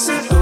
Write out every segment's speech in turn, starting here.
said.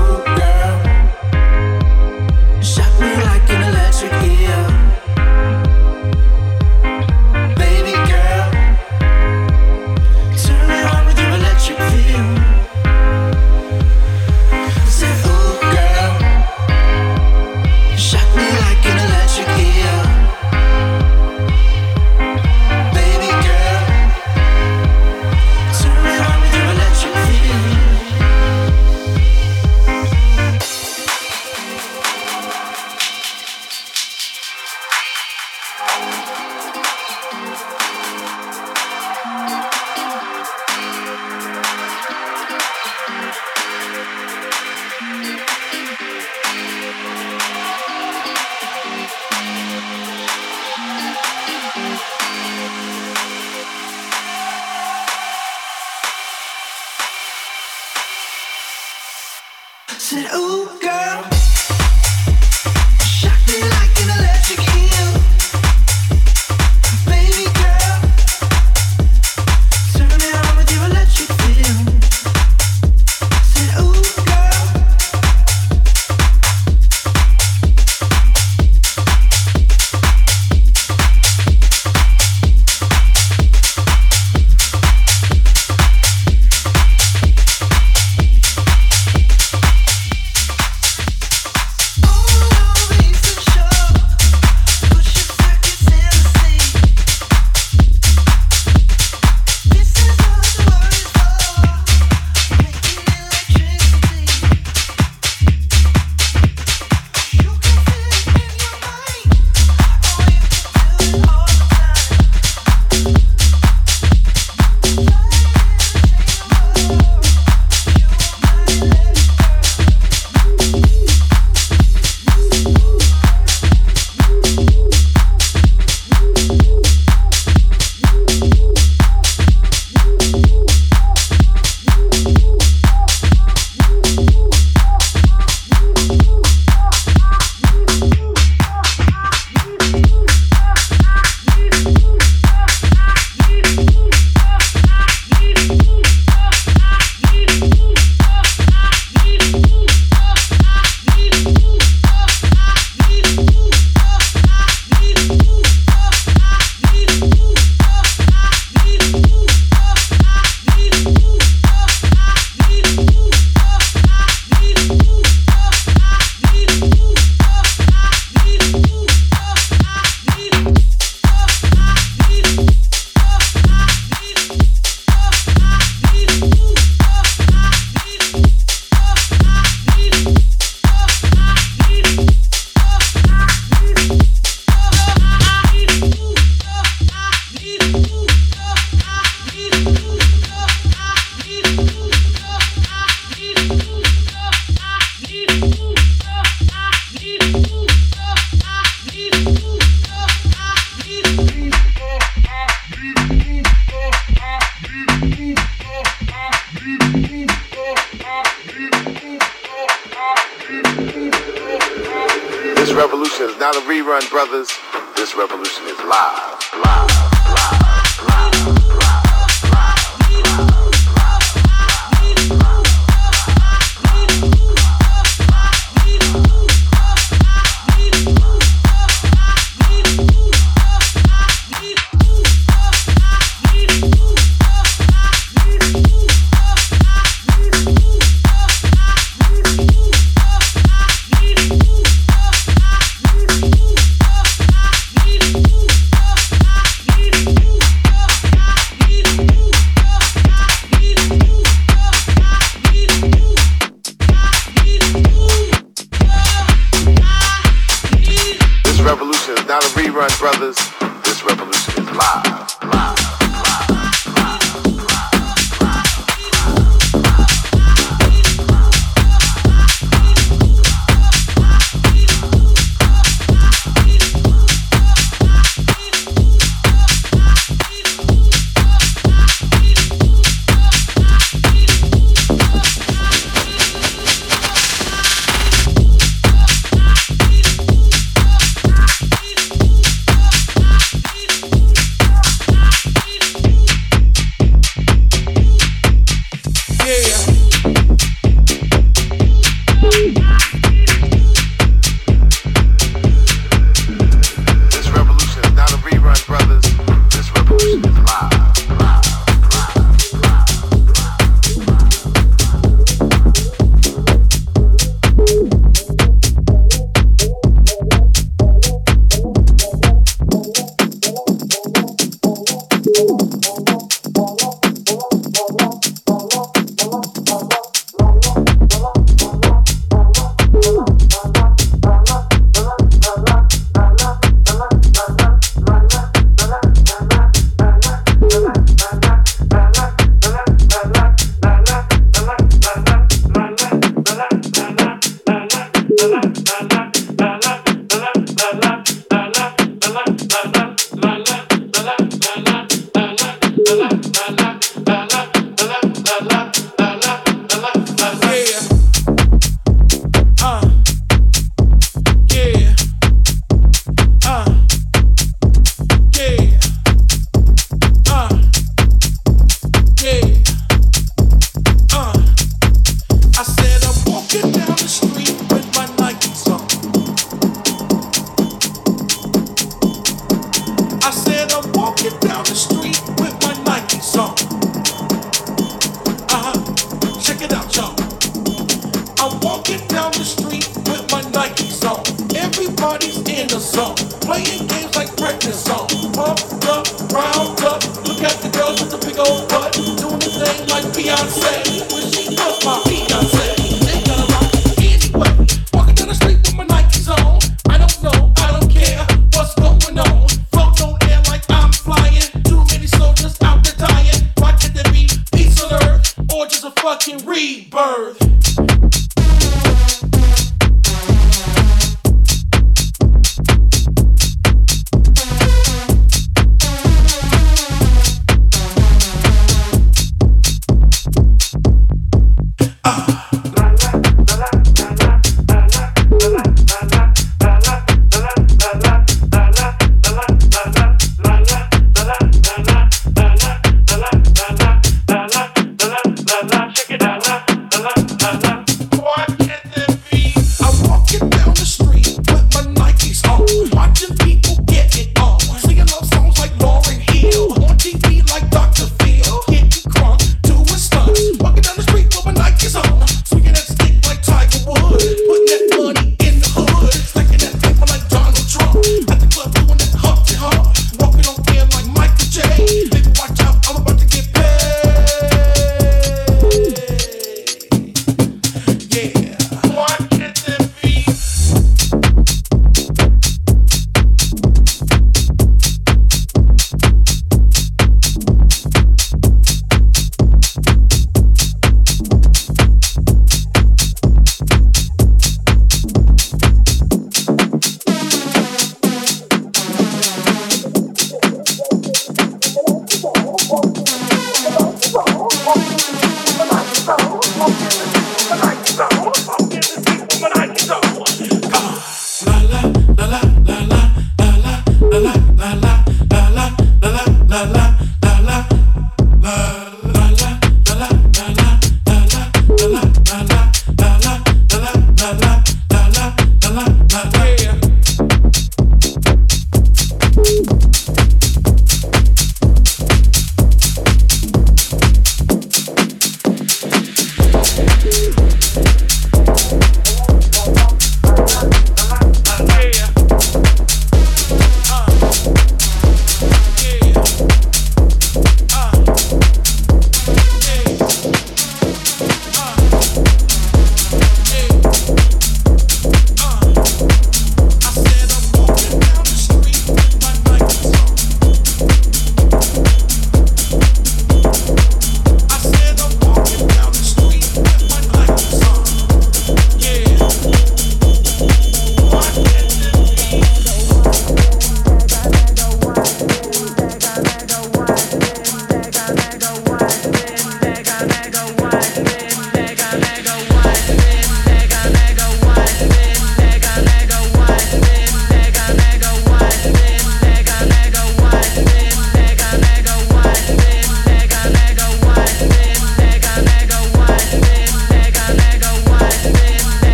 la la la